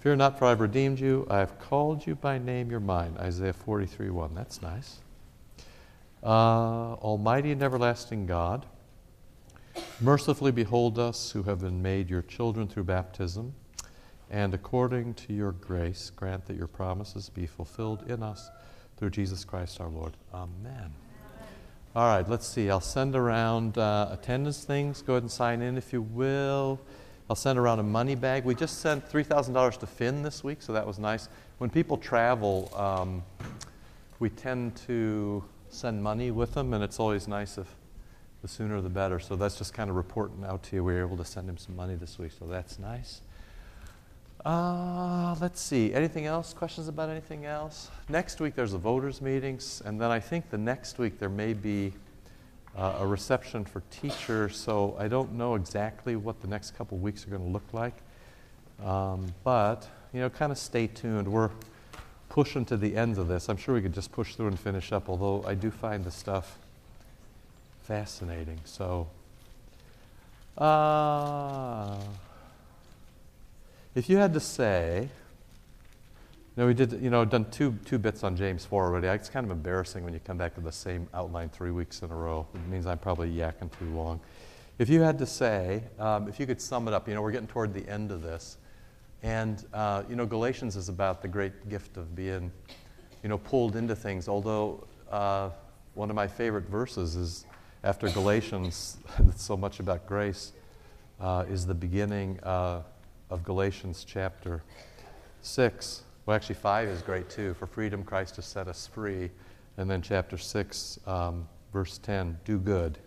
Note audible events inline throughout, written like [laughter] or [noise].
Fear not, for I have redeemed you. I have called you by name. You're mine. Isaiah 43 1. That's nice. Uh, Almighty and everlasting God, mercifully behold us who have been made your children through baptism, and according to your grace, grant that your promises be fulfilled in us through Jesus Christ our Lord. Amen. All right, let's see. I'll send around uh, attendance things. Go ahead and sign in if you will. I'll send around a money bag. We just sent $3,000 to Finn this week, so that was nice. When people travel, um, we tend to send money with them, and it's always nice if the sooner the better. So that's just kind of reporting out to you. We were able to send him some money this week, so that's nice. Uh, let's see. Anything else? Questions about anything else? Next week there's a voters' meetings, and then I think the next week there may be uh, a reception for teachers. So I don't know exactly what the next couple weeks are going to look like, um, but you know, kind of stay tuned. We're pushing to the ends of this. I'm sure we could just push through and finish up. Although I do find the stuff fascinating. So. Uh, if you had to say, you know, we did, you know, done two, two bits on James 4 already. It's kind of embarrassing when you come back to the same outline three weeks in a row. It means I'm probably yakking too long. If you had to say, um, if you could sum it up, you know, we're getting toward the end of this. And, uh, you know, Galatians is about the great gift of being, you know, pulled into things. Although uh, one of my favorite verses is after Galatians, that's [laughs] so much about grace, uh, is the beginning uh, of Galatians chapter 6. Well, actually, 5 is great too. For freedom, Christ has set us free. And then chapter 6, um, verse 10 do good.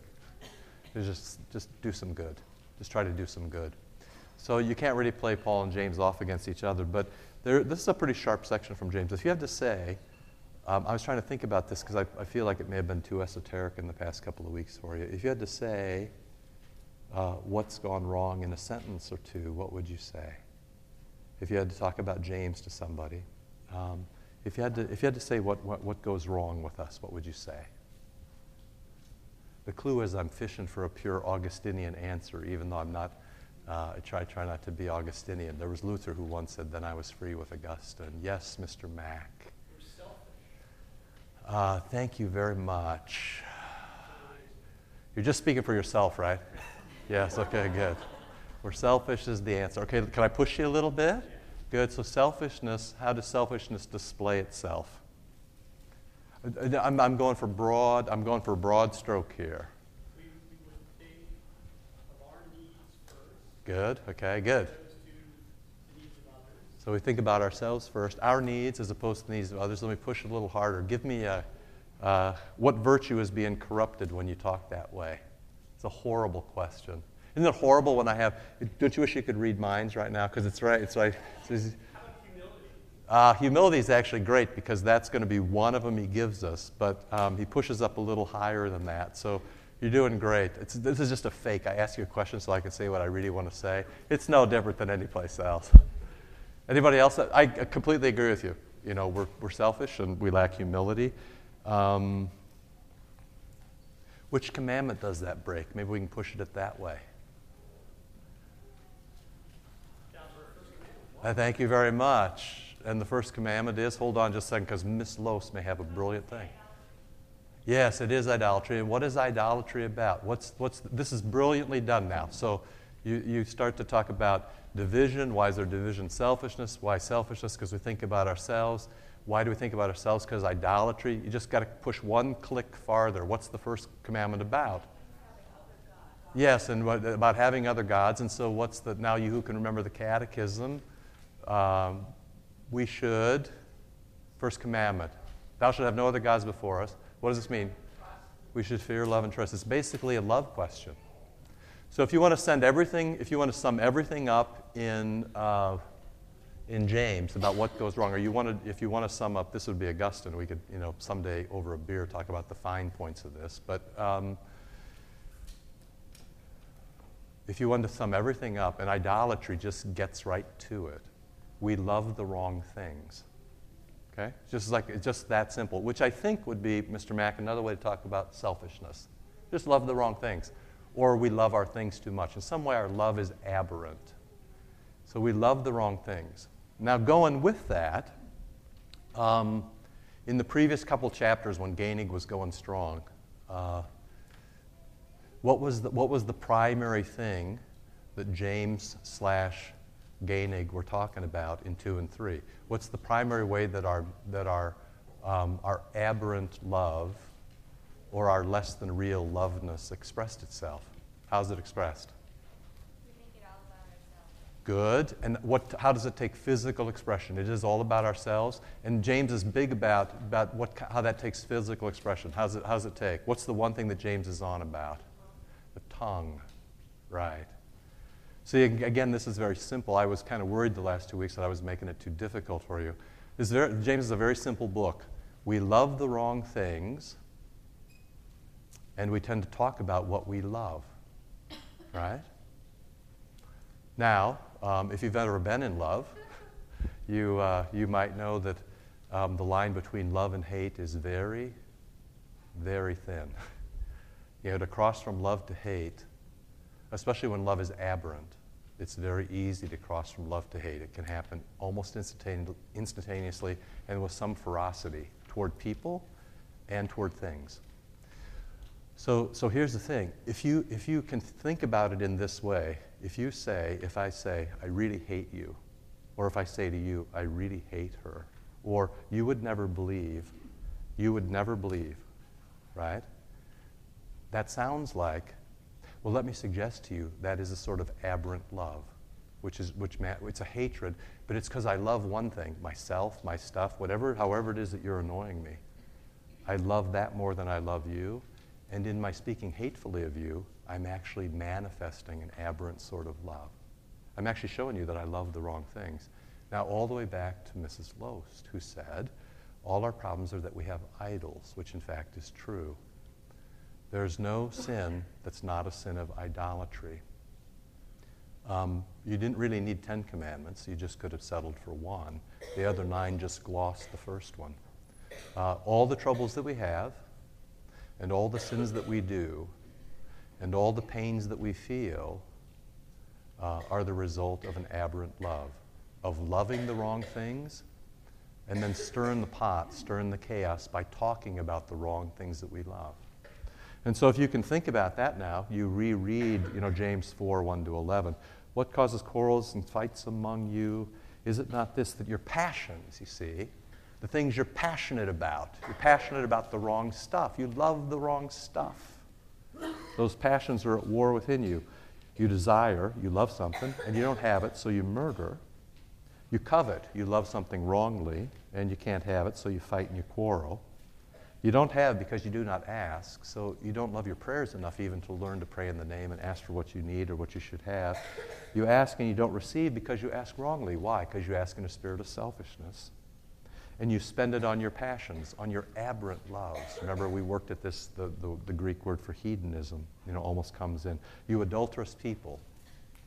Just, just do some good. Just try to do some good. So you can't really play Paul and James off against each other, but there, this is a pretty sharp section from James. If you have to say, um, I was trying to think about this because I, I, feel like it may have been too esoteric in the past couple of weeks for you. If you had to say, uh, what's gone wrong in a sentence or two, what would you say? If you had to talk about James to somebody, um, if, you had to, if you had to say what, what, what goes wrong with us, what would you say? The clue is I'm fishing for a pure Augustinian answer, even though I'm not, uh, I try, try not to be Augustinian. There was Luther who once said, Then I was free with Augustine. Yes, Mr. Mack. Uh, thank you very much. You're just speaking for yourself, right? [laughs] Yes, okay, good. Where selfish is the answer. Okay, can I push you a little bit? Good. So, selfishness, how does selfishness display itself? I'm, I'm going for broad, I'm going for a broad stroke here. Good, okay, good. So we think about ourselves first, our needs as opposed to the needs of others. Let me push a little harder. Give me a, uh, what virtue is being corrupted when you talk that way? It's a horrible question. Isn't it horrible when I have, don't you wish you could read minds right now? Because it's right, it's like. It's, uh, humility is actually great because that's going to be one of them he gives us, but um, he pushes up a little higher than that. So you're doing great. It's, this is just a fake. I ask you a question so I can say what I really want to say. It's no different than any place else. Anybody else? I completely agree with you. You know, we're, we're selfish and we lack humility. Um, which commandment does that break? Maybe we can push it that way. Thank you very much. And the first commandment is hold on just a second because Miss Lose may have a brilliant thing. Yes, it is idolatry. And what is idolatry about? What's, what's, this is brilliantly done now. So you, you start to talk about division. Why is there division? Selfishness. Why selfishness? Because we think about ourselves. Why do we think about ourselves? Because idolatry. You just got to push one click farther. What's the first commandment about? Yes, and what, about having other gods. And so, what's the now you who can remember the catechism? Um, we should, first commandment, thou shalt have no other gods before us. What does this mean? We should fear, love, and trust. It's basically a love question. So, if you want to send everything, if you want to sum everything up in uh, in James about what goes wrong, or you want to, if you want to sum up, this would be Augustine. We could, you know, someday over a beer talk about the fine points of this. But um, if you want to sum everything up, and idolatry just gets right to it, we love the wrong things. Okay, just like it's just that simple. Which I think would be, Mr. Mack, another way to talk about selfishness. Just love the wrong things, or we love our things too much. In some way, our love is aberrant. So we love the wrong things. Now, going with that, um, in the previous couple chapters when Gainey was going strong, uh, what, was the, what was the primary thing that James slash Gainey were talking about in 2 and 3? What's the primary way that our, that our, um, our aberrant love or our less than real loveness expressed itself? How's it expressed? Good. And what, how does it take physical expression? It is all about ourselves. And James is big about, about what, how that takes physical expression. How's it, how's it take? What's the one thing that James is on about? The tongue. Right. See, again, this is very simple. I was kind of worried the last two weeks that I was making it too difficult for you. Very, James is a very simple book. We love the wrong things, and we tend to talk about what we love. Right? Now, um, if you've ever been in love, [laughs] you, uh, you might know that um, the line between love and hate is very, very thin. [laughs] you know, to cross from love to hate, especially when love is aberrant, it's very easy to cross from love to hate. It can happen almost instantaneously and with some ferocity toward people and toward things. So, so here's the thing if you, if you can think about it in this way, if you say, if I say, I really hate you, or if I say to you, I really hate her, or you would never believe, you would never believe, right? That sounds like, well, let me suggest to you that is a sort of aberrant love, which is, which it's a hatred, but it's because I love one thing, myself, my stuff, whatever, however it is that you're annoying me. I love that more than I love you. And in my speaking hatefully of you, I'm actually manifesting an aberrant sort of love. I'm actually showing you that I love the wrong things. Now, all the way back to Mrs. Loest, who said, All our problems are that we have idols, which in fact is true. There's no sin that's not a sin of idolatry. Um, you didn't really need Ten Commandments, you just could have settled for one. The other nine just glossed the first one. Uh, all the troubles that we have, and all the sins that we do and all the pains that we feel uh, are the result of an aberrant love, of loving the wrong things and then stirring the pot, stirring the chaos by talking about the wrong things that we love. And so if you can think about that now, you reread, you know, James 4, 1 to 11. What causes quarrels and fights among you? Is it not this, that your passions, you see, the things you're passionate about. You're passionate about the wrong stuff. You love the wrong stuff. Those passions are at war within you. You desire, you love something, and you don't have it, so you murder. You covet, you love something wrongly, and you can't have it, so you fight and you quarrel. You don't have because you do not ask, so you don't love your prayers enough even to learn to pray in the name and ask for what you need or what you should have. You ask and you don't receive because you ask wrongly. Why? Because you ask in a spirit of selfishness and you spend it on your passions, on your aberrant loves. Remember, we worked at this, the, the, the, Greek word for hedonism, you know, almost comes in. You adulterous people,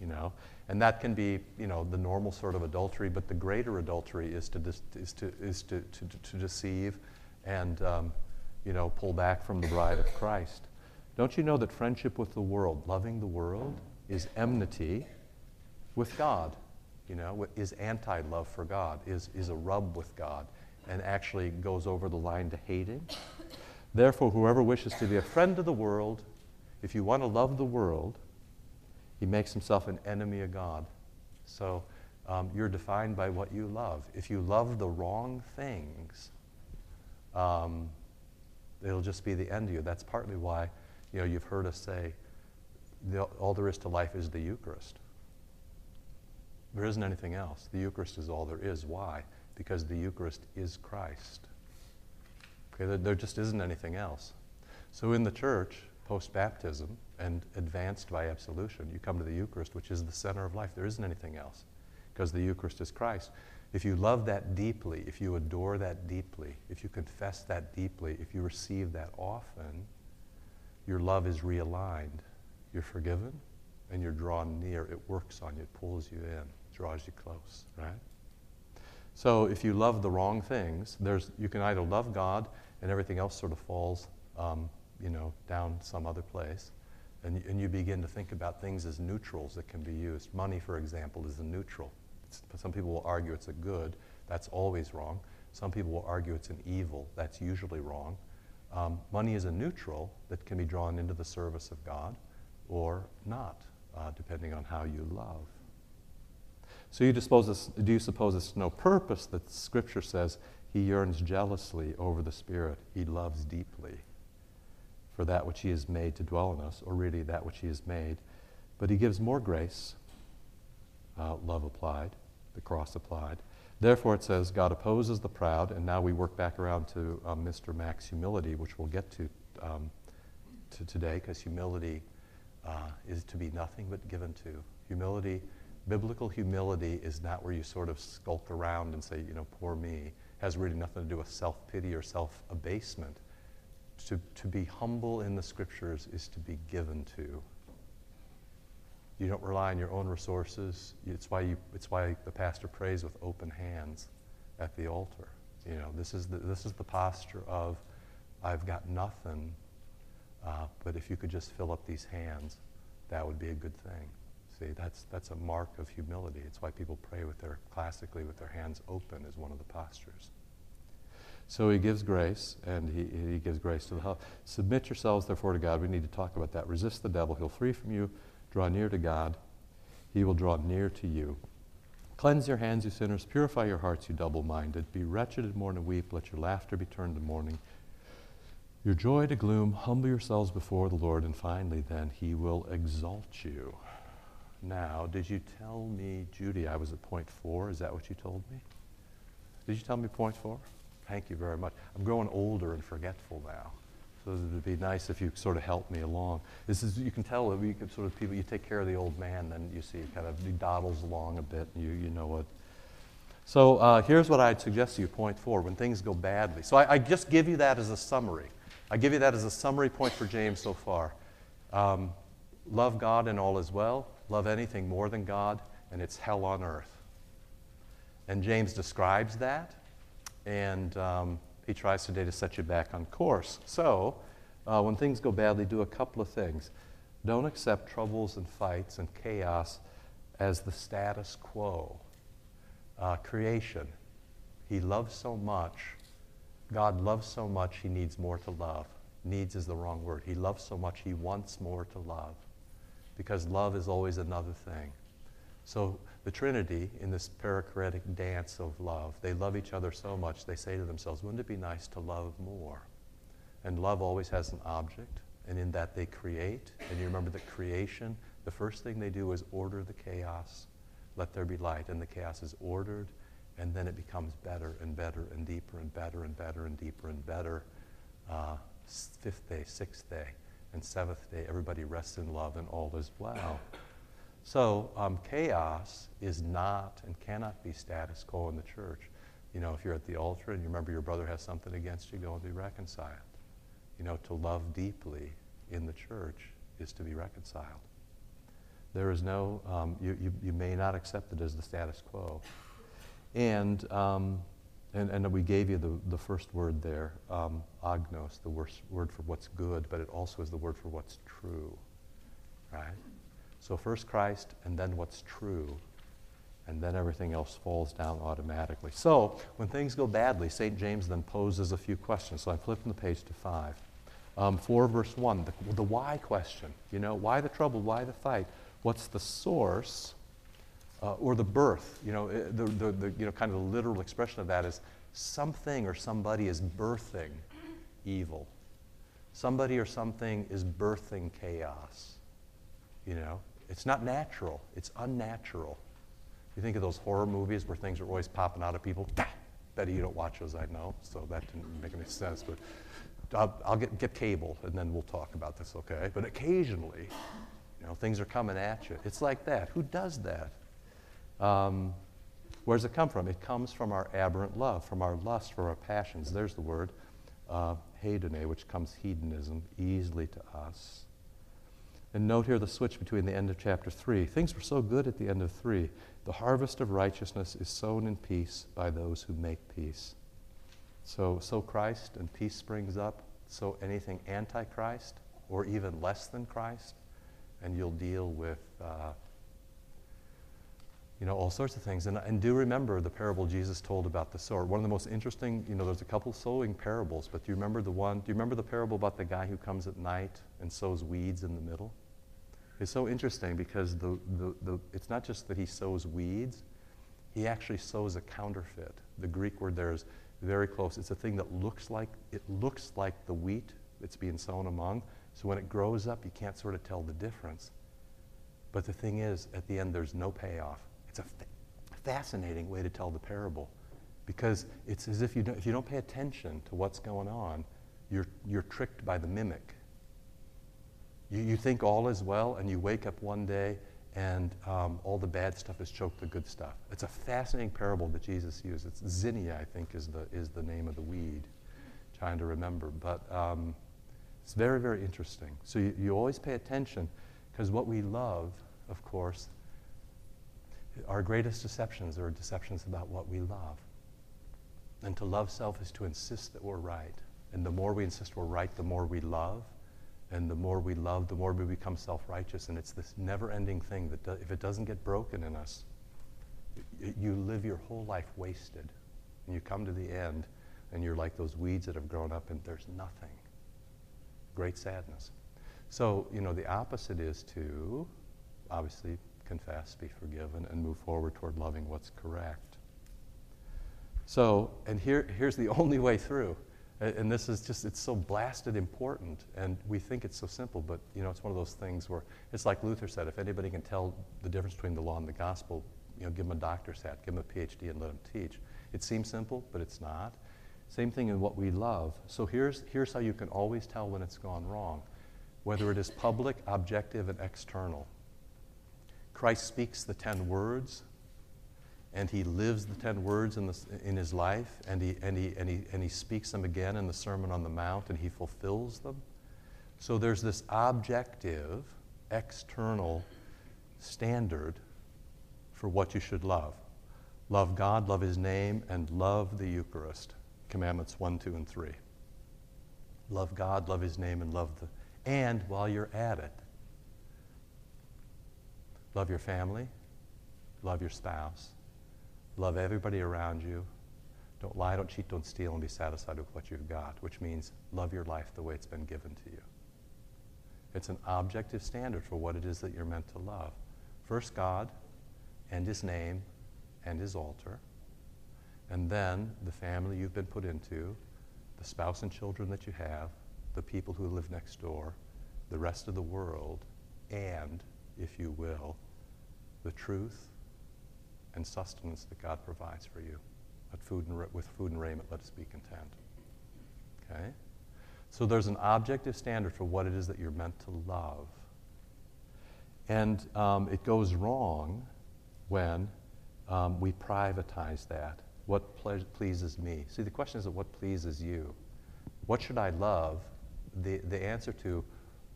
you know, and that can be, you know, the normal sort of adultery, but the greater adultery is to, dis, is to, is to, to, to deceive and, um, you know, pull back from the bride of Christ. Don't you know that friendship with the world, loving the world, is enmity with God? You know, is anti love for God, is, is a rub with God and actually goes over the line to hating. Therefore, whoever wishes to be a friend of the world, if you want to love the world, he makes himself an enemy of God. So um, you're defined by what you love. If you love the wrong things, um, it'll just be the end of you. That's partly why you know, you've heard us say the, all there is to life is the Eucharist. There isn't anything else. The Eucharist is all there is. Why? because the Eucharist is Christ. Okay, there, there just isn't anything else. So in the church, post baptism and advanced by absolution, you come to the Eucharist, which is the center of life. There isn't anything else because the Eucharist is Christ. If you love that deeply, if you adore that deeply, if you confess that deeply, if you receive that often, your love is realigned. You're forgiven and you're drawn near. It works on you, it pulls you in, draws you close, right? So if you love the wrong things, there's, you can either love God and everything else sort of falls, um, you know, down some other place, and, and you begin to think about things as neutrals that can be used. Money, for example, is a neutral. Some people will argue it's a good. That's always wrong. Some people will argue it's an evil. That's usually wrong. Um, money is a neutral that can be drawn into the service of God or not, uh, depending on how you love. So you suppose do you suppose it's no purpose that Scripture says he yearns jealously over the Spirit? He loves deeply for that which he has made to dwell in us, or really that which he has made. But he gives more grace, uh, love applied, the cross applied. Therefore, it says, God opposes the proud, and now we work back around to um, Mr. Mack's humility, which we'll get to, um, to today, because humility uh, is to be nothing but given to. Humility, biblical humility, is not where you sort of skulk around and say, you know, poor me. It has really nothing to do with self pity or self abasement. To, to be humble in the scriptures is to be given to. You don't rely on your own resources. It's why, you, it's why the pastor prays with open hands at the altar. You know, this is the, this is the posture of, I've got nothing, uh, but if you could just fill up these hands, that would be a good thing. See, that's, that's a mark of humility. It's why people pray with their, classically, with their hands open is one of the postures. So he gives grace, and he, he gives grace to the help. Submit yourselves, therefore, to God. We need to talk about that. Resist the devil. He'll flee from you. Draw near to God. He will draw near to you. Cleanse your hands, you sinners. Purify your hearts, you double minded. Be wretched and mourn and weep. Let your laughter be turned to mourning, your joy to gloom. Humble yourselves before the Lord, and finally, then, he will exalt you. Now, did you tell me, Judy, I was at point four? Is that what you told me? Did you tell me point four? Thank you very much. I'm growing older and forgetful now. So it would be nice if you sort of help me along. This is, you can tell we can sort of people, you take care of the old man, then you see kind of he dawdles along a bit, and you, you know what. So uh, here's what I'd suggest to you, point four, when things go badly. So I, I, just give you that as a summary. I give you that as a summary point for James so far. Um, love God and all is well. Love anything more than God, and it's hell on earth. And James describes that and um, he tries today to set you back on course. So, uh, when things go badly, do a couple of things. Don't accept troubles and fights and chaos as the status quo. Uh, creation. He loves so much. God loves so much, he needs more to love. Needs is the wrong word. He loves so much, he wants more to love. Because love is always another thing. So, the Trinity in this perichoretic dance of love. They love each other so much, they say to themselves, wouldn't it be nice to love more? And love always has an object, and in that they create. And you remember that creation, the first thing they do is order the chaos. Let there be light, and the chaos is ordered, and then it becomes better and better and deeper and better and better and deeper and better. Uh, fifth day, sixth day, and seventh day, everybody rests in love, and all is well. So um, chaos is not and cannot be status quo in the church. You know, if you're at the altar and you remember your brother has something against you, go and be reconciled. You know, to love deeply in the church is to be reconciled. There is no, um, you, you, you, may not accept it as the status quo. And, um, and, and we gave you the, the first word there, um, agnos, the word for what's good, but it also is the word for what's true, right? So first Christ, and then what's true, and then everything else falls down automatically. So when things go badly, St. James then poses a few questions. So I'm flipping the page to 5. Um, 4 verse 1, the, the why question. You know, why the trouble? Why the fight? What's the source uh, or the birth? You know, eh, the, the, the, you know, kind of the literal expression of that is something or somebody is birthing evil. Somebody or something is birthing chaos. You know, it's not natural, it's unnatural. You think of those horror movies where things are always popping out of people. Betty, you don't watch those, I know, so that didn't make any sense. But I'll, I'll get, get cable and then we'll talk about this, okay? But occasionally, you know, things are coming at you. It's like that. Who does that? Um, where does it come from? It comes from our aberrant love, from our lust, from our passions. There's the word, uh, hedone, which comes hedonism easily to us. And note here the switch between the end of chapter 3. Things were so good at the end of 3. The harvest of righteousness is sown in peace by those who make peace. So, so Christ and peace springs up. So anything antichrist or even less than Christ, and you'll deal with, uh, you know, all sorts of things. And, and do remember the parable Jesus told about the sower. One of the most interesting, you know, there's a couple sowing parables, but do you remember the one? Do you remember the parable about the guy who comes at night and sows weeds in the middle? It's so interesting because the, the, the, it's not just that he sows weeds, he actually sows a counterfeit. The Greek word there is very close. It's a thing that looks like, it looks like the wheat that's being sown among. So when it grows up, you can't sort of tell the difference. But the thing is, at the end, there's no payoff. It's a fa- fascinating way to tell the parable because it's as if you don't, if you don't pay attention to what's going on, you're, you're tricked by the mimic. You, you think all is well, and you wake up one day and um, all the bad stuff has choked the good stuff. It's a fascinating parable that Jesus used. It's zizania, I think, is the, is the name of the weed. Trying to remember. But um, it's very, very interesting. So you, you always pay attention because what we love, of course, our greatest deceptions are deceptions about what we love. And to love self is to insist that we're right. And the more we insist we're right, the more we love. And the more we love, the more we become self righteous. And it's this never ending thing that do, if it doesn't get broken in us, y- you live your whole life wasted. And you come to the end and you're like those weeds that have grown up and there's nothing. Great sadness. So, you know, the opposite is to obviously confess, be forgiven, and move forward toward loving what's correct. So, and here, here's the [laughs] only way through. And this is just, it's so blasted important. And we think it's so simple, but, you know, it's one of those things where it's like Luther said if anybody can tell the difference between the law and the gospel, you know, give them a doctor's hat, give them a PhD, and let them teach. It seems simple, but it's not. Same thing in what we love. So here's, here's how you can always tell when it's gone wrong, whether it is public, objective, and external. Christ speaks the ten words, and he lives the ten words in, in his life, and he, and, he, and, he, and he speaks them again in the Sermon on the Mount, and he fulfills them. So there's this objective, external standard for what you should love. Love God, love his name, and love the Eucharist. Commandments 1, 2, and 3. Love God, love his name, and love the. And while you're at it, love your family, love your spouse, love everybody around you. Don't lie, don't cheat, don't steal, and be satisfied with what you've got, which means love your life the way it's been given to you. It's an objective standard for what it is that you're meant to love. First, God and His name and His altar, and then the family you've been put into, the spouse and children that you have, the people who live next door, the rest of the world, and, if you will, the truth and sustenance that God provides for you. But food and, with food and raiment, let us be content. Okay? So there's an objective standard for what it is that you're meant to love. And um, it goes wrong when um, we privatize that. What ple- pleases me? See, the question is what pleases you? What should I love? The, the answer to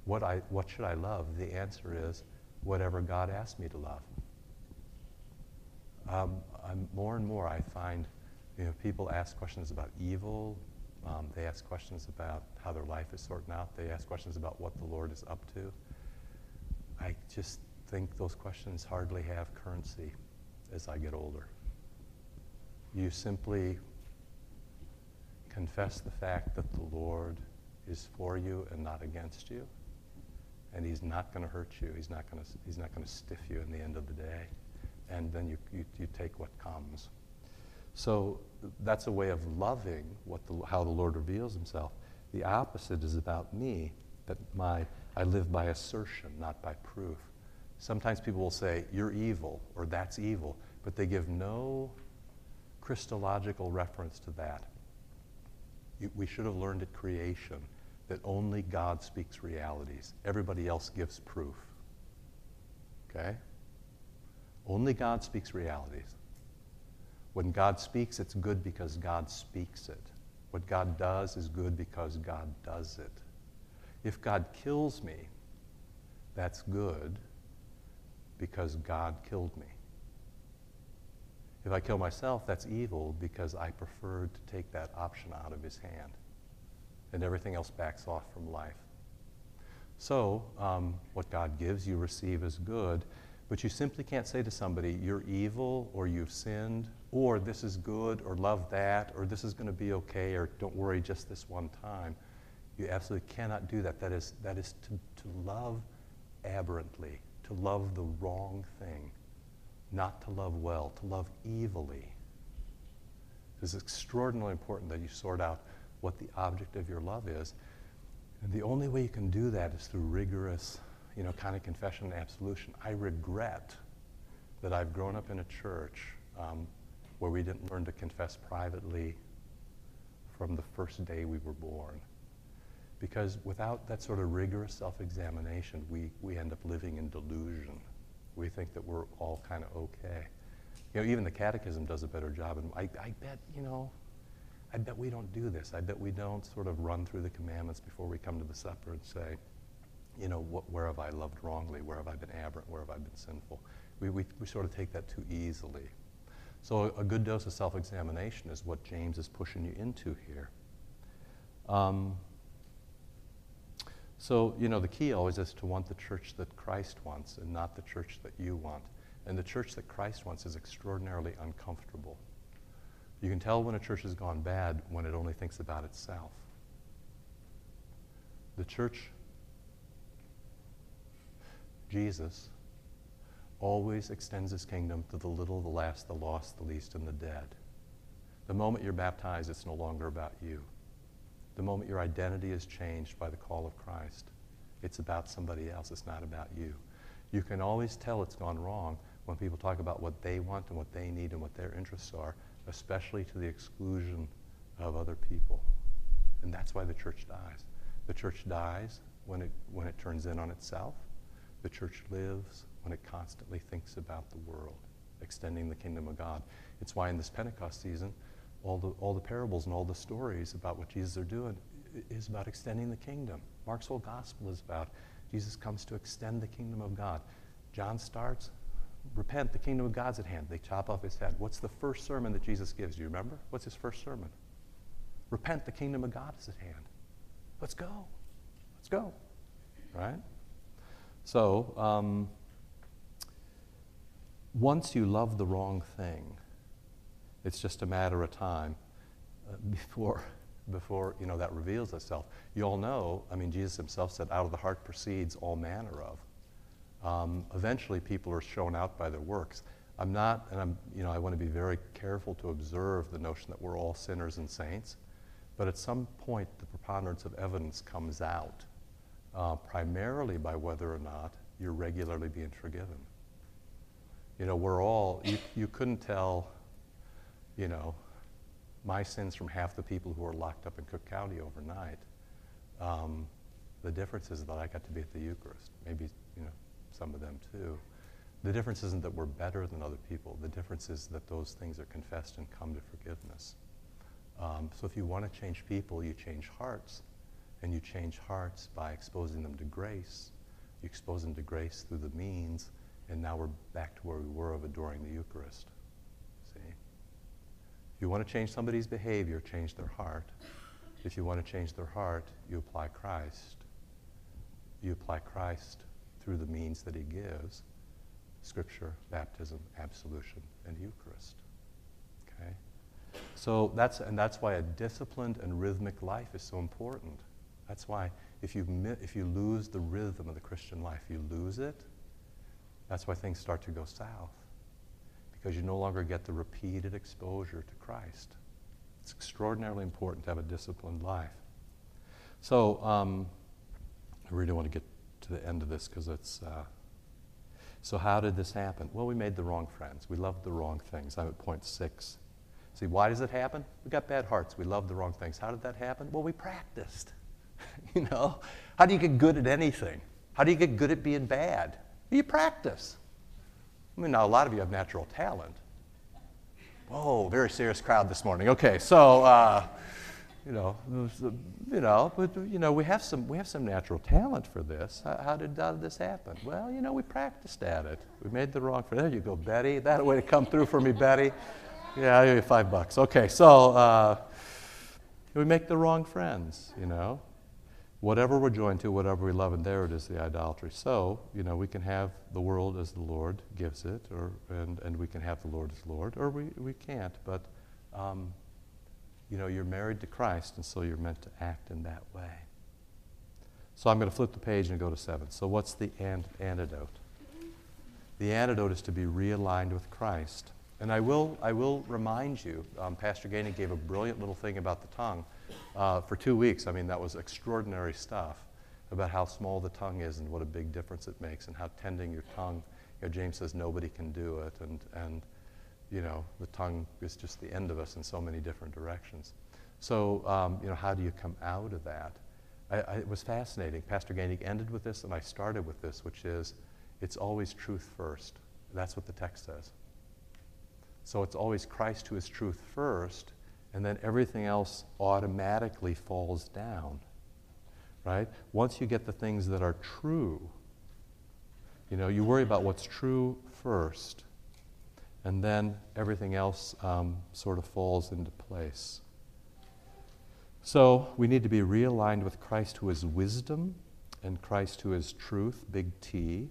what, I, what should I love? The answer is whatever God asked me to love. Um, more and more, I find you know, people ask questions about evil. Um, they ask questions about how their life is sorting out. They ask questions about what the Lord is up to. I just think those questions hardly have currency as I get older. You simply confess the fact that the Lord is for you and not against you, and He's not going to hurt you. He's not going to. He's not going to stiff you in the end of the day and then you, you, you, take what comes. So that's a way of loving what the, how the Lord reveals himself. The opposite is about me, that my, I live by assertion, not by proof. Sometimes people will say, You're evil, or that's evil, but they give no Christological reference to that. You, we should have learned at creation that only God speaks realities, everybody else gives proof. Okay? Only God speaks realities. When God speaks, it's good because God speaks it. What God does is good because God does it. If God kills me, that's good because God killed me. If I kill myself, that's evil because I preferred to take that option out of his hand. And everything else backs off from life. So, um, what God gives, you receive as good But you simply can't say to somebody, you're evil or you've sinned or this is good or love that or this is going to be okay or don't worry just this one time. You absolutely cannot do that. That is, that is to, to love aberrantly, to love the wrong thing, not to love well, to love evilly. It's extraordinarily important that you sort out what the object of your love is. And the only way you can do that is through rigorous you know, kind of confession and absolution. I regret that I've grown up in a church um, where we didn't learn to confess privately from the first day we were born. Because without that sort of rigorous self examination, we, we end up living in delusion. We think that we're all kind of okay. You know, even the catechism does a better job. And I, I bet, you know, I bet we don't do this. I bet we don't sort of run through the commandments before we come to the supper and say, you know, what, where have I loved wrongly? Where have I been aberrant? Where have I been sinful? We, we, we sort of take that too easily. So, a, a good dose of self examination is what James is pushing you into here. Um, so, you know, the key always is to want the church that Christ wants and not the church that you want. And the church that Christ wants is extraordinarily uncomfortable. You can tell when a church has gone bad when it only thinks about itself. The church Jesus always extends his kingdom to the little, the last, the lost, the least, and the dead. The moment you're baptized, it's no longer about you. The moment your identity is changed by the call of Christ, it's about somebody else. It's not about you. You can always tell it's gone wrong when people talk about what they want and what they need and what their interests are, especially to the exclusion of other people. And that's why the church dies. The church dies when it, when it turns in on itself the church lives when it constantly thinks about the world, extending the kingdom of God. It's why in this Pentecost season, all the, all the parables and all the stories about what Jesus are doing is about extending the kingdom. Mark's whole gospel is about Jesus comes to extend the kingdom of God. John starts, repent, the kingdom of God's at hand. They chop off his head. What's the first sermon that Jesus gives? Do you remember? What's his first sermon? Repent, the kingdom of God is at hand. Let's go. Let's go. Right? So, um, once you love the wrong thing, it's just a matter of time uh, before, before you know, that reveals itself. You all know, I mean, Jesus himself said, out of the heart proceeds all manner of. Um, eventually, people are shown out by their works. I'm not, and I'm, you know, I want to be very careful to observe the notion that we're all sinners and saints, but at some point, the preponderance of evidence comes out uh, primarily by whether or not you're regularly being forgiven. You know, we're all, you, you couldn't tell, you know, my sins from half the people who are locked up in Cook County overnight. Um, the difference is that I got to be at the Eucharist. Maybe, you know, some of them too. The difference isn't that we're better than other people. The difference is that those things are confessed and come to forgiveness. Um, so if you want to change people, you change hearts. And you change hearts by exposing them to grace. You expose them to grace through the means, and now we're back to where we were of adoring the Eucharist. See? If you want to change somebody's behavior, change their heart. If you want to change their heart, you apply Christ. You apply Christ through the means that he gives Scripture, baptism, absolution, and Eucharist. Okay? So that's, and that's why a disciplined and rhythmic life is so important. That's why if you, if you lose the rhythm of the Christian life, you lose it. That's why things start to go south. Because you no longer get the repeated exposure to Christ. It's extraordinarily important to have a disciplined life. So, um, I really want to get to the end of this because it's. Uh, so, how did this happen? Well, we made the wrong friends. We loved the wrong things. I'm at point six. See, why does it happen? We got bad hearts. We love the wrong things. How did that happen? Well, we practiced. [laughs] you know, how do you get good at anything? How do you get good at being bad? You practice. I mean, now a lot of you have natural talent. Whoa, very serious crowd this morning. Okay, so uh, you know, you know, but you know, we have some we have some natural talent for this. How, how, did, how did this happen? Well, you know, we practiced at it. We made the wrong. There you go, Betty. That way to come through for me, Betty. Yeah, I'll give you five bucks. Okay, so uh, we make the wrong friends. You know, whatever we're joined to, whatever we love, and there it is the idolatry. So, you know, we can have the world as the Lord gives it, or, and, and we can have the Lord as Lord, or we, we can't. But, um, you know, you're married to Christ, and so you're meant to act in that way. So I'm going to flip the page and go to seven. So, what's the an- antidote? The antidote is to be realigned with Christ. And I will, I will remind you, um, Pastor Gainey gave a brilliant little thing about the tongue uh, for two weeks. I mean, that was extraordinary stuff about how small the tongue is and what a big difference it makes and how tending your tongue. You know, James says nobody can do it, and, and you know, the tongue is just the end of us in so many different directions. So, um, you know, how do you come out of that? I, I, it was fascinating. Pastor Gainey ended with this, and I started with this, which is it's always truth first. That's what the text says. So it's always Christ who is truth first, and then everything else automatically falls down. Right? Once you get the things that are true, you know, you worry about what's true first, and then everything else um, sort of falls into place. So we need to be realigned with Christ who is wisdom and Christ who is truth, big T,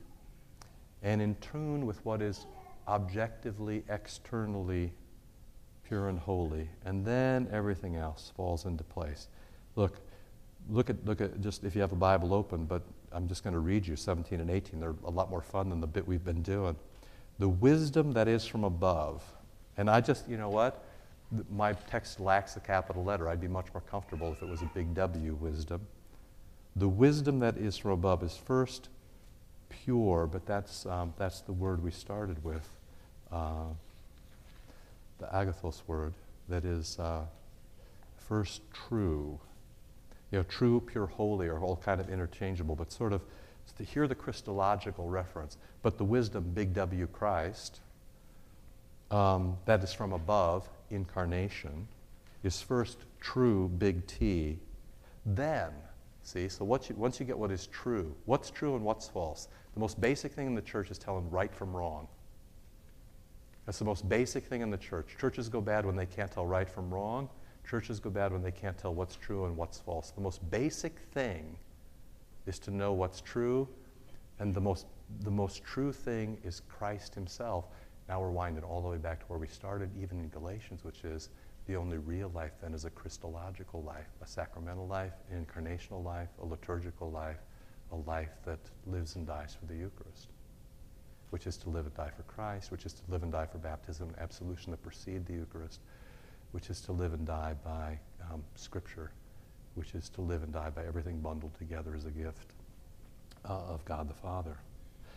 and in tune with what is objectively, externally pure and holy, and then everything else falls into place. Look, look at, look at just if you have a Bible open, but I'm just going to read you 17 and 18. They're a lot more fun than the bit we've been doing. The wisdom that is from above. And I just, you know what? My text lacks a capital letter. I'd be much more comfortable if it was a big W wisdom. The wisdom that is from above is first pure, but that's, um, that's the word we started with uh, the agathos word that is uh, first true. You know, true, pure, holy are all kind of interchangeable, but sort of to hear the Christological reference. But the wisdom, big W Christ, um, that is from above, incarnation, is first true, big T. Then, see, so you, once you get what is true, what's true and what's false, the most basic thing in the church is telling right from wrong. That's the most basic thing in the church. Churches go bad when they can't tell right from wrong. Churches go bad when they can't tell what's true and what's false. The most basic thing is to know what's true, and the most, the most true thing is Christ Himself. Now we're winding all the way back to where we started, even in Galatians, which is the only real life then is a Christological life, a sacramental life, an incarnational life, a liturgical life, a life that lives and dies for the Eucharist which is to live and die for Christ, which is to live and die for baptism and absolution that precede the Eucharist, which is to live and die by um, Scripture, which is to live and die by everything bundled together as a gift uh, of God the Father.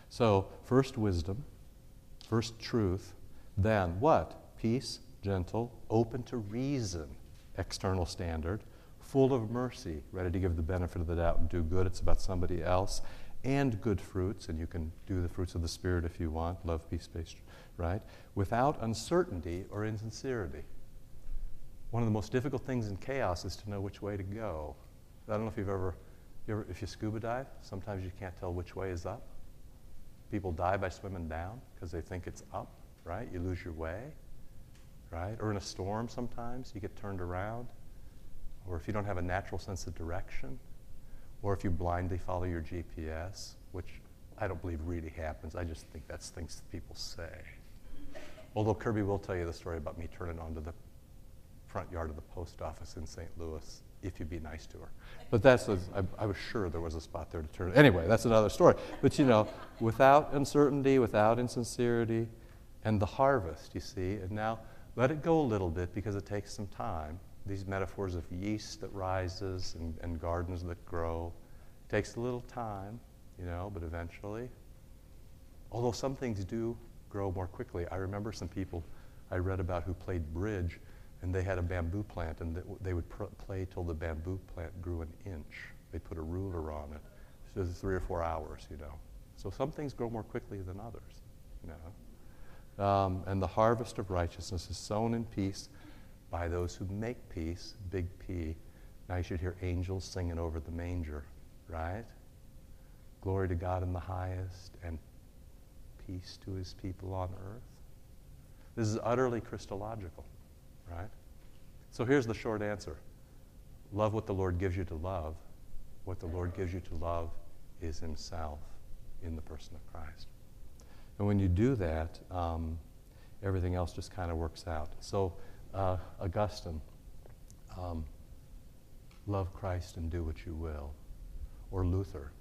So, first wisdom, first truth, then what? Peace, gentle, open to reason, external standard, full of mercy, ready to give the benefit of the doubt and do good. It's about somebody else and good fruits, and you can do the fruits of the Spirit if you want love, peace, faith, right? Without uncertainty or insincerity. One of the most difficult things in chaos is to know which way to go. I don't know if you've ever, you ever if you scuba dive, sometimes you can't tell which way is up. People die by swimming down because they think it's up, right? You lose your way, right? Or in a storm, sometimes you get turned around. Or if you don't have a natural sense of direction, or if you blindly follow your GPS, which I don't believe really happens. I just think that's things people say. Although Kirby will tell you the story about me turning onto the front yard of the post office in St. Louis if you would be nice to her. But that's, a, I, I was sure there was a spot there to turn. Anyway, that's another story. But you know, without uncertainty, without insincerity, and the harvest, you see, and now let it go a little bit because it takes some time these metaphors of yeast that rises and, and gardens that grow. It takes a little time, you know, but eventually. Although some things do grow more quickly. I remember some people I read about who played bridge and they had a bamboo plant and they would pr- play till the bamboo plant grew an inch. They put a ruler on it. So three or four hours, you know. So some things grow more quickly than others, you know. Um, and the harvest of righteousness is sown in peace by those who make peace, big P. Now you should hear angels singing over the manger, right? Glory to God in the highest and peace to his people on earth. This is utterly Christological, right? So here's the short answer love what the Lord gives you to love, What the Lord gives you to love is Himself in the person of Christ. And when you do that, um, everything else just kind of works out. So, uh, Augustine, um, love Christ and do what you will. Or Luther,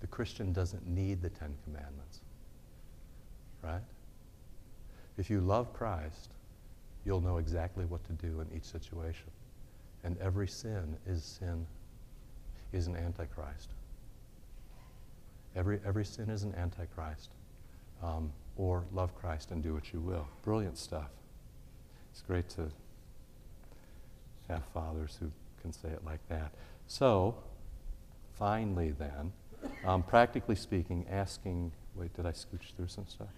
the Christian doesn't need the Ten Commandments. Right? If you love Christ, you'll know exactly what to do in each situation. And every sin is sin, is an antichrist. Every, every sin is an antichrist. Um, or love Christ and do what you will. Brilliant stuff. It's great to have fathers who can say it like that. So, finally, then, um, practically speaking, asking. Wait, did I scooch through some stuff?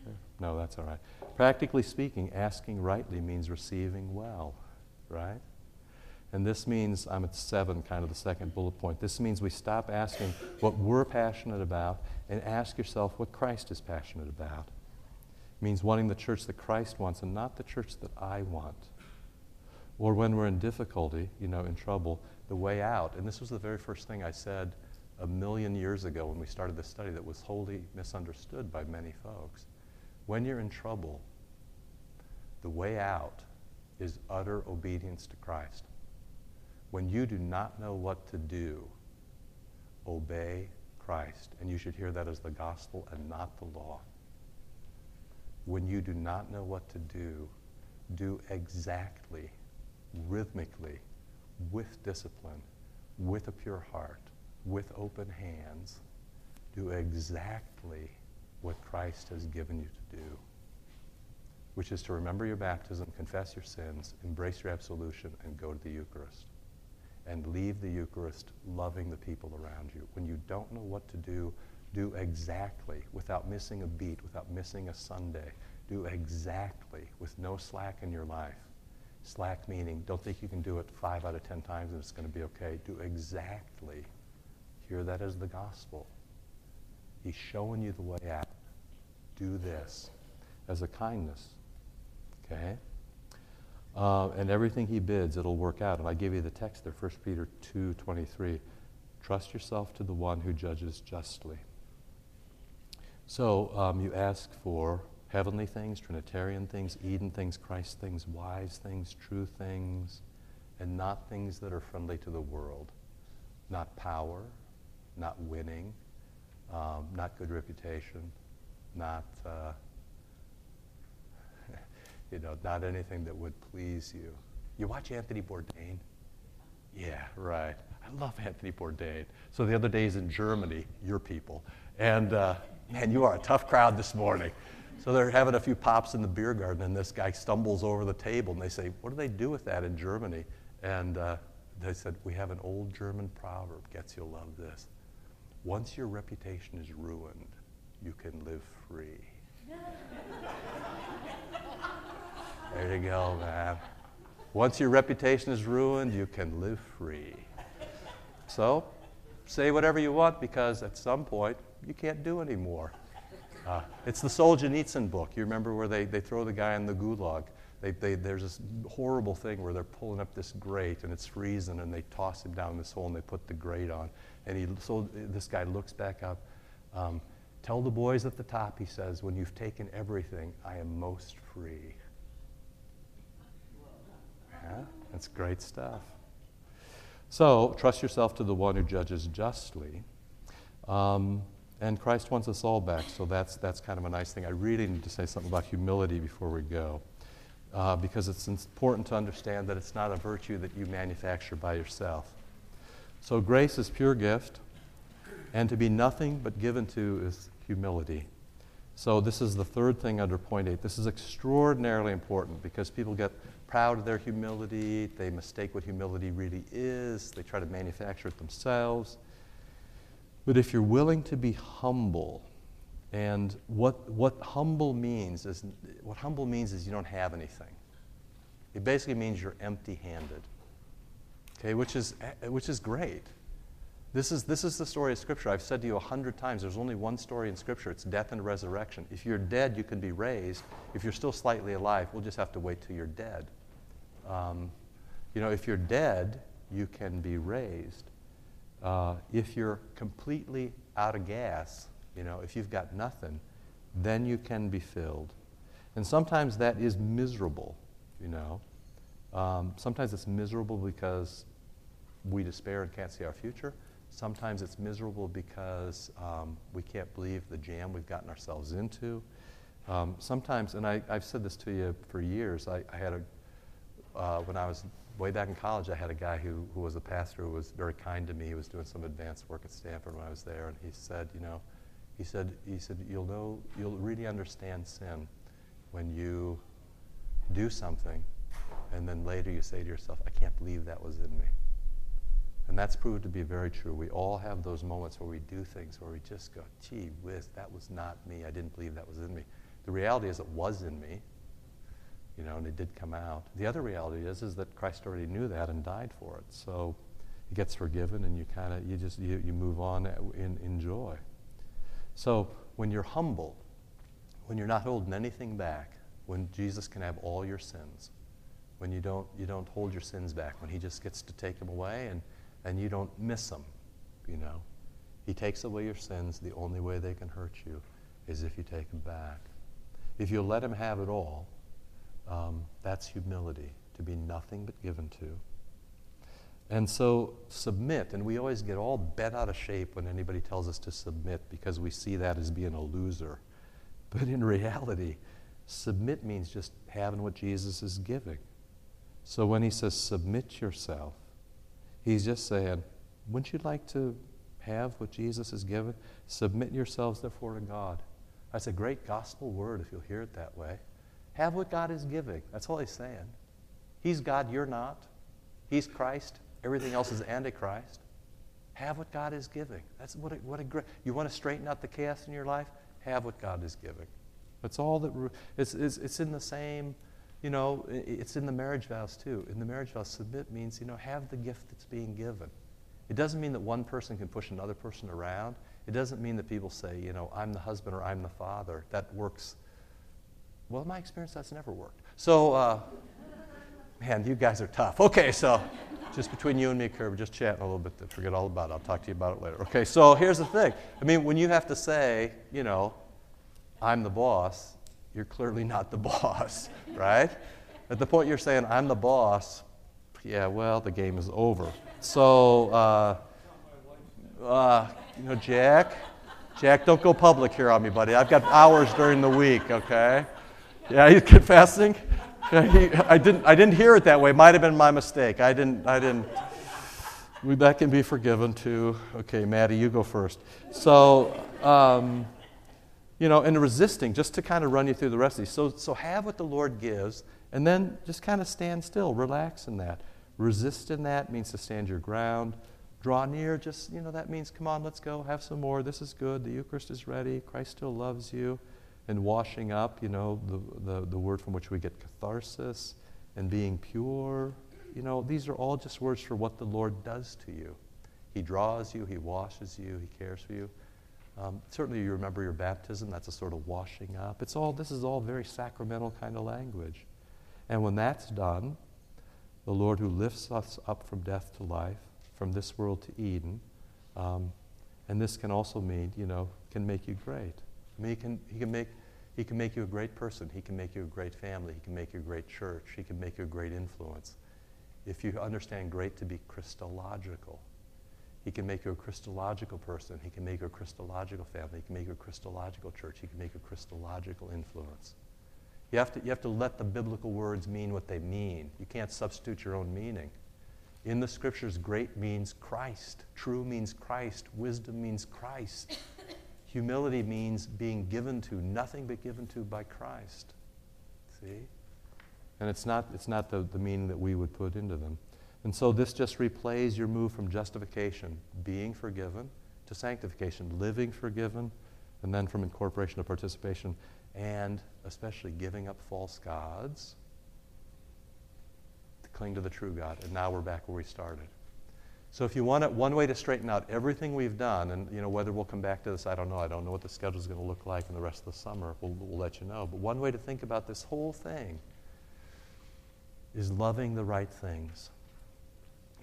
No, that's all right. Practically speaking, asking rightly means receiving well, right? And this means, I'm at seven, kind of the second bullet point. This means we stop asking what we're passionate about and ask yourself what Christ is passionate about. Means wanting the church that Christ wants and not the church that I want. Or when we're in difficulty, you know, in trouble, the way out. And this was the very first thing I said a million years ago when we started this study that was wholly misunderstood by many folks. When you're in trouble, the way out is utter obedience to Christ. When you do not know what to do, obey Christ. And you should hear that as the gospel and not the law. When you do not know what to do, do exactly, rhythmically, with discipline, with a pure heart, with open hands, do exactly what Christ has given you to do, which is to remember your baptism, confess your sins, embrace your absolution, and go to the Eucharist and leave the Eucharist loving the people around you. When you don't know what to do, do exactly, without missing a beat, without missing a Sunday. Do exactly, with no slack in your life. Slack meaning, don't think you can do it five out of ten times and it's going to be okay. Do exactly. Hear that as the gospel. He's showing you the way out. Do this as a kindness. Okay? Uh, and everything he bids, it'll work out. And I give you the text there, 1 Peter 2.23. Trust yourself to the one who judges justly. So um, you ask for heavenly things, Trinitarian things, Eden things, Christ things, wise things, true things, and not things that are friendly to the world. Not power, not winning, um, not good reputation, not... Uh, [laughs] you know, not anything that would please you. You watch Anthony Bourdain? Yeah, right. I love Anthony Bourdain. So the other day he's in Germany, your people. And uh, man, you are a tough crowd this morning. So they're having a few pops in the beer garden, and this guy stumbles over the table, and they say, What do they do with that in Germany? And uh, they said, We have an old German proverb. Gets you'll love this. Once your reputation is ruined, you can live free. [laughs] There you go, man. Once your reputation is ruined, you can live free. So, say whatever you want because at some point you can't do anymore. Uh, it's the Solzhenitsyn book. You remember where they, they throw the guy in the gulag? They, they, there's this horrible thing where they're pulling up this grate and it's freezing and they toss him down this hole and they put the grate on. And he, so this guy looks back up. Um, Tell the boys at the top, he says, when you've taken everything, I am most free. Yeah, that's great stuff. So, trust yourself to the one who judges justly. Um, and Christ wants us all back, so that's, that's kind of a nice thing. I really need to say something about humility before we go, uh, because it's important to understand that it's not a virtue that you manufacture by yourself. So, grace is pure gift, and to be nothing but given to is humility. So, this is the third thing under point eight. This is extraordinarily important because people get proud of their humility. They mistake what humility really is. They try to manufacture it themselves. But if you're willing to be humble, and what, what humble means is what humble means is you don't have anything. It basically means you're empty-handed. Okay, which is which is great. This is, this is the story of Scripture. I've said to you a hundred times there's only one story in Scripture it's death and resurrection. If you're dead, you can be raised. If you're still slightly alive, we'll just have to wait till you're dead. Um, you know, if you're dead, you can be raised. Uh, if you're completely out of gas, you know, if you've got nothing, then you can be filled. And sometimes that is miserable, you know. Um, sometimes it's miserable because we despair and can't see our future. Sometimes it's miserable because um, we can't believe the jam we've gotten ourselves into. Um, sometimes, and I, have said this to you for years, I, I had a, uh, when I was way back in college, I had a guy who, who was a pastor who was very kind to me. He was doing some advanced work at Stanford when I was there, and he said, you know, he said, he said, you'll know, you'll really understand sin when you do something, and then later you say to yourself, I can't believe that was in me. And that's proved to be very true. We all have those moments where we do things where we just go, gee whiz, that was not me. I didn't believe that was in me. The reality is it was in me, you know, and it did come out. The other reality is, is that Christ already knew that and died for it. So it gets forgiven and you kind of, you just, you, you move on in, in joy. So when you're humble, when you're not holding anything back, when Jesus can have all your sins, when you don't, you don't hold your sins back, when he just gets to take them away and and you don't miss them, you know. He takes away your sins. The only way they can hurt you is if you take them back. If you let him have it all, um, that's humility, to be nothing but given to. And so submit, and we always get all bent out of shape when anybody tells us to submit because we see that as being a loser. [laughs] But in reality, submit means just having what Jesus is giving. So when he says submit yourself, He's just saying, wouldn't you like to have what Jesus has given? Submit yourselves, therefore, to God. That's a great gospel word if you'll hear it that way. Have what God is giving. That's all he's saying. He's God, you're not. He's Christ, everything else is Antichrist. Have what God is giving. That's what a, what a great. You want to straighten out the chaos in your life? Have what God is giving. That's all that. It's, it's, it's in the same you know, it's in the marriage vows too. In the marriage vows, submit means, you know, have the gift that's being given. It doesn't mean that one person can push another person around. It doesn't mean that people say, you know, I'm the husband or I'm the father. That works. Well, my experience, that's never worked. So, uh, man, you guys are tough. Okay, so just between you and me, Kirby, just chatting a little bit. Forget all about it. I'll talk to you about it later. Okay, so here's the thing. I mean, when you have to say, you know, I'm the boss, you're clearly not the [laughs] boss, right? At the point you're saying, I'm the boss, yeah, well, the game is over. So, uh, uh, you know, Jack, Jack, don't go public here on me, buddy. I've got hours during the week, okay? Yeah, he's confessing. I didn't, I didn't hear it that way. Might have been my mistake. I didn't, I didn't. That can be forgiven too. Okay, Maddie, you go first. So, um, you know, and resisting, just to kind of run you through the rest of these. So, so have what the Lord gives, and then just kind of stand still, relax in that. Resist in that means to stand your ground. Draw near, just, you know, that means, come on, let's go, have some more. This is good. The Eucharist is ready. Christ still loves you. And washing up, you know, the, the, the word from which we get catharsis and being pure. You know, these are all just words for what the Lord does to you. He draws you, He washes you, He cares for you. Um, certainly, you remember your baptism. That's a sort of washing up. It's all. This is all very sacramental kind of language. And when that's done, the Lord who lifts us up from death to life, from this world to Eden, um, and this can also mean, you know, can make you great. I mean, he can, he can make. He can make you a great person. He can make you a great family. He can make you a great church. He can make you a great influence. If you understand great to be Christological, he can make you a Christological person. He can make you a Christological family. He can make you a Christological church. He can make you a Christological influence. You have, to, you have to let the biblical words mean what they mean. You can't substitute your own meaning. In the scriptures, great means Christ. True means Christ. Wisdom means Christ. Humility means being given to, nothing but given to by Christ. See? And it's not, it's not the, the meaning that we would put into them. And so this just replays your move from justification, being forgiven, to sanctification, living forgiven, and then from incorporation to participation, and especially giving up false gods to cling to the true God. And now we're back where we started. So if you want it, one way to straighten out everything we've done, and you know whether we'll come back to this, I don't know. I don't know what the schedule is going to look like in the rest of the summer. We'll, we'll let you know. But one way to think about this whole thing is loving the right things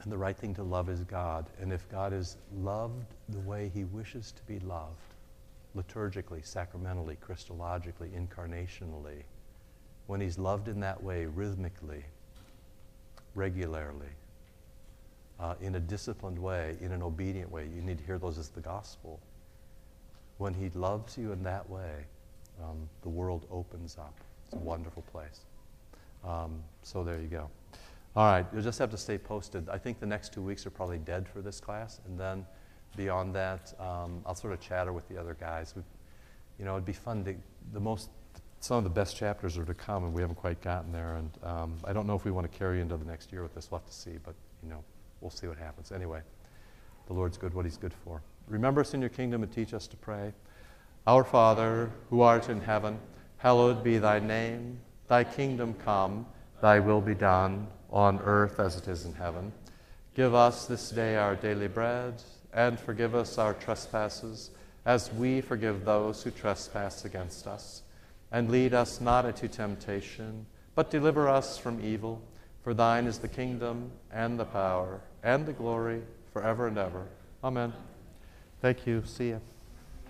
And the right thing to love is God. And if God is loved the way he wishes to be loved, liturgically, sacramentally, Christologically, incarnationally, when he's loved in that way, rhythmically, regularly, uh, in a disciplined way, in an obedient way, you need to hear those as the gospel. When he loves you in that way, um, the world opens up. It's a wonderful place. Um, so there you go. All right, you'll just have to stay posted. I think the next two weeks are probably dead for this class, and then beyond that, um, I'll sort of chatter with the other guys. We, you know, it'd be fun to the most. Some of the best chapters are to come, and we haven't quite gotten there. And um, I don't know if we want to carry into the next year with this. We'll have to see, but you know, we'll see what happens. Anyway, the Lord's good. What He's good for. Remember us in Your kingdom and teach us to pray. Our Father, who art in heaven, hallowed be Thy name. Thy kingdom come. Thy will be done on earth as it is in heaven. Give us this day our daily bread, and forgive us our trespasses, as we forgive those who trespass against us. And lead us not into temptation, but deliver us from evil. For thine is the kingdom, and the power, and the glory, forever and ever. Amen. Thank you. See you.